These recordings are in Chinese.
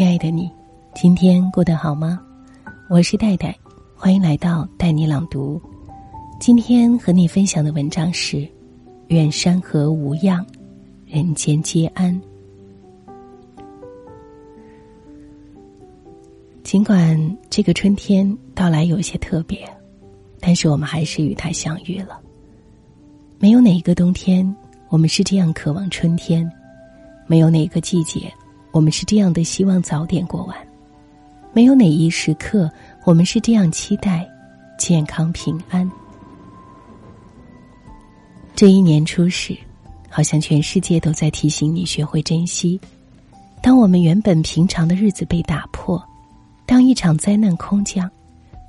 亲爱的你，今天过得好吗？我是戴戴，欢迎来到带你朗读。今天和你分享的文章是：愿山河无恙，人间皆安。尽管这个春天到来有些特别，但是我们还是与它相遇了。没有哪一个冬天，我们是这样渴望春天；没有哪个季节。我们是这样的，希望早点过完。没有哪一时刻，我们是这样期待健康平安。这一年初始，好像全世界都在提醒你学会珍惜。当我们原本平常的日子被打破，当一场灾难空降，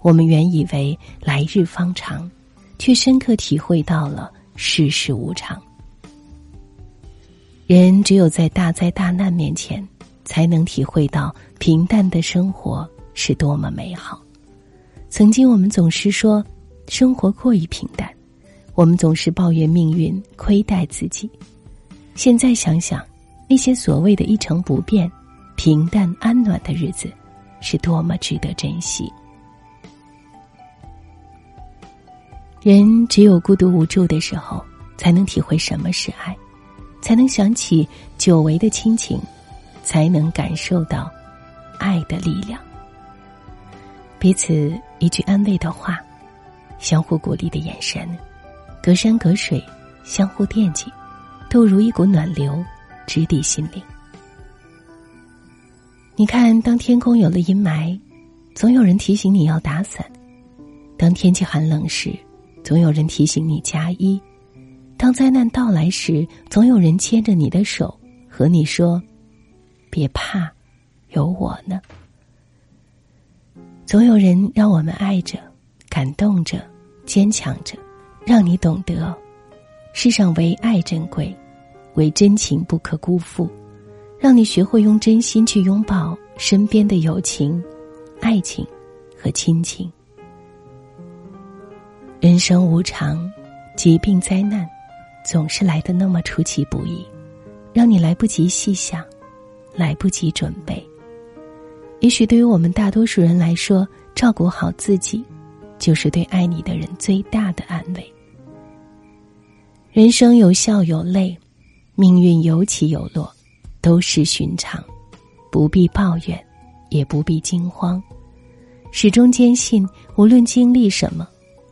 我们原以为来日方长，却深刻体会到了世事无常。人只有在大灾大难面前，才能体会到平淡的生活是多么美好。曾经我们总是说生活过于平淡，我们总是抱怨命运亏待自己。现在想想，那些所谓的一成不变、平淡安暖的日子，是多么值得珍惜。人只有孤独无助的时候，才能体会什么是爱。才能想起久违的亲情，才能感受到爱的力量。彼此一句安慰的话，相互鼓励的眼神，隔山隔水，相互惦记，都如一股暖流，直抵心灵。你看，当天空有了阴霾，总有人提醒你要打伞；当天气寒冷时，总有人提醒你加衣。当灾难到来时，总有人牵着你的手，和你说：“别怕，有我呢。”总有人让我们爱着、感动着、坚强着，让你懂得，世上唯爱珍贵，唯真情不可辜负，让你学会用真心去拥抱身边的友情、爱情和亲情。人生无常，疾病灾难。总是来的那么出其不意，让你来不及细想，来不及准备。也许对于我们大多数人来说，照顾好自己，就是对爱你的人最大的安慰。人生有笑有泪，命运有起有落，都是寻常，不必抱怨，也不必惊慌，始终坚信，无论经历什么，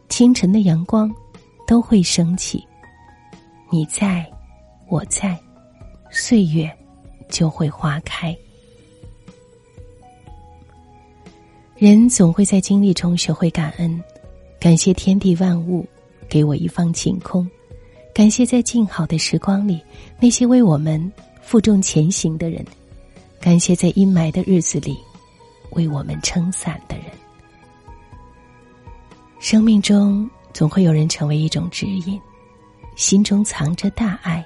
清晨的阳光都会升起。你在，我在，岁月就会花开。人总会在经历中学会感恩，感谢天地万物给我一方晴空，感谢在静好的时光里那些为我们负重前行的人，感谢在阴霾的日子里为我们撑伞的人。生命中总会有人成为一种指引。心中藏着大爱，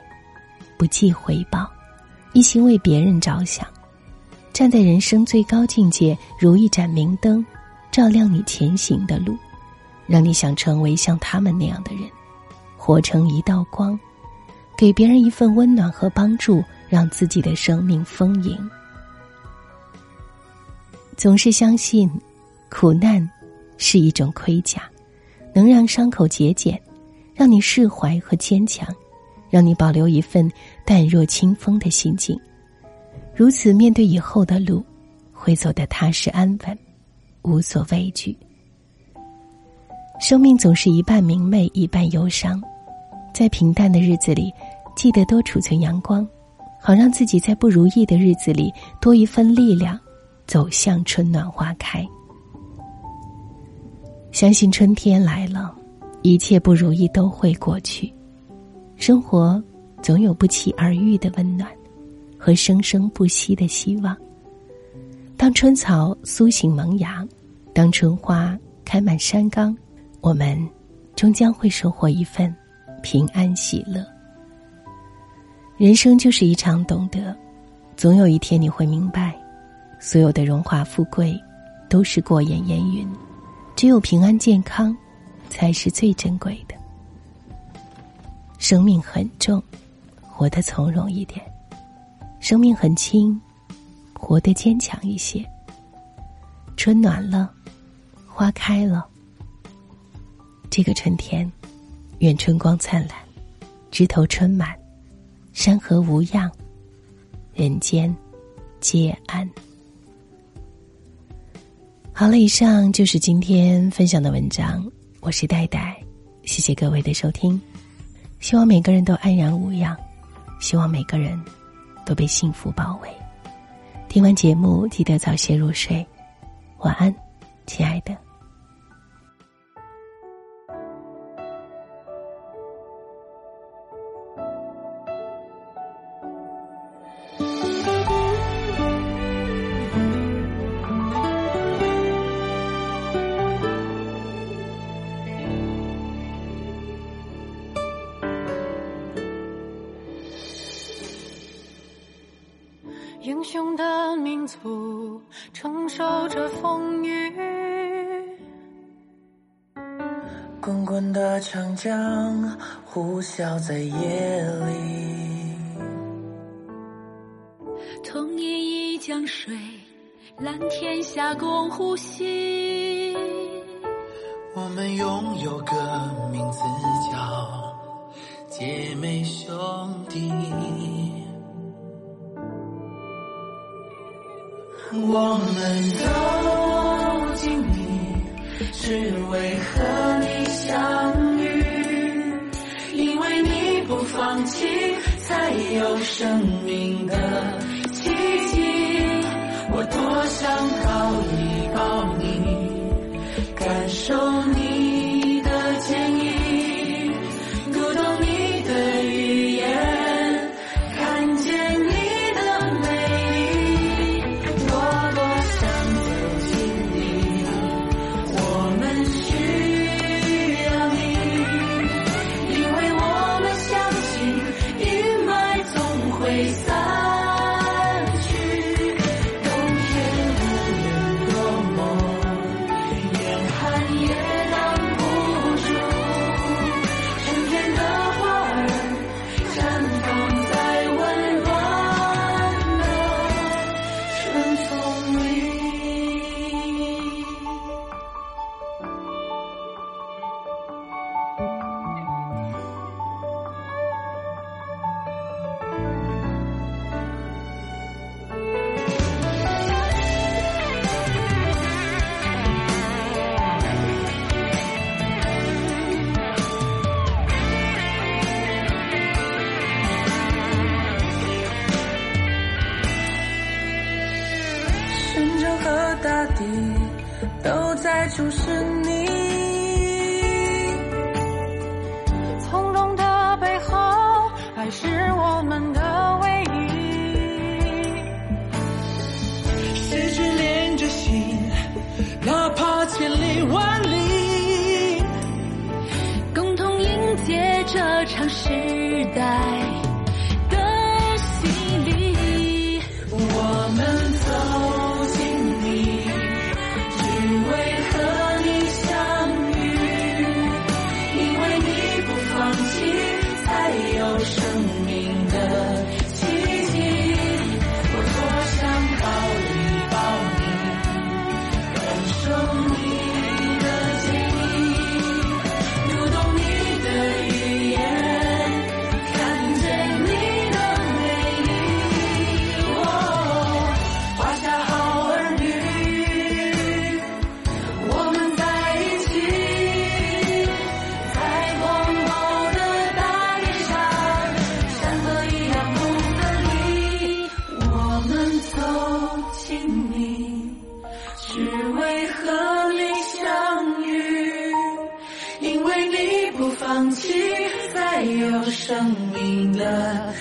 不计回报，一心为别人着想，站在人生最高境界，如一盏明灯，照亮你前行的路，让你想成为像他们那样的人，活成一道光，给别人一份温暖和帮助，让自己的生命丰盈。总是相信，苦难是一种盔甲，能让伤口结茧。让你释怀和坚强，让你保留一份淡若清风的心境，如此面对以后的路，会走得踏实安稳，无所畏惧。生命总是一半明媚，一半忧伤，在平淡的日子里，记得多储存阳光，好让自己在不如意的日子里多一份力量，走向春暖花开。相信春天来了。一切不如意都会过去，生活总有不期而遇的温暖，和生生不息的希望。当春草苏醒萌芽，当春花开满山岗，我们终将会收获一份平安喜乐。人生就是一场懂得，总有一天你会明白，所有的荣华富贵都是过眼烟云，只有平安健康。才是最珍贵的。生命很重，活得从容一点；生命很轻，活得坚强一些。春暖了，花开了。这个春天，愿春光灿烂，枝头春满，山河无恙，人间皆安。好了，以上就是今天分享的文章。我是戴戴，谢谢各位的收听。希望每个人都安然无恙，希望每个人都被幸福包围。听完节目，记得早些入睡，晚安，亲爱的。英雄的民族承受着风雨，滚滚的长江呼啸在夜里，同饮一江水，蓝天下共呼吸。我们拥有个名字叫姐妹兄弟。我们都经历，只为和你相遇。因为你不放弃，才有生命爱就是你，从容的背后，爱是我们放弃，才有生命的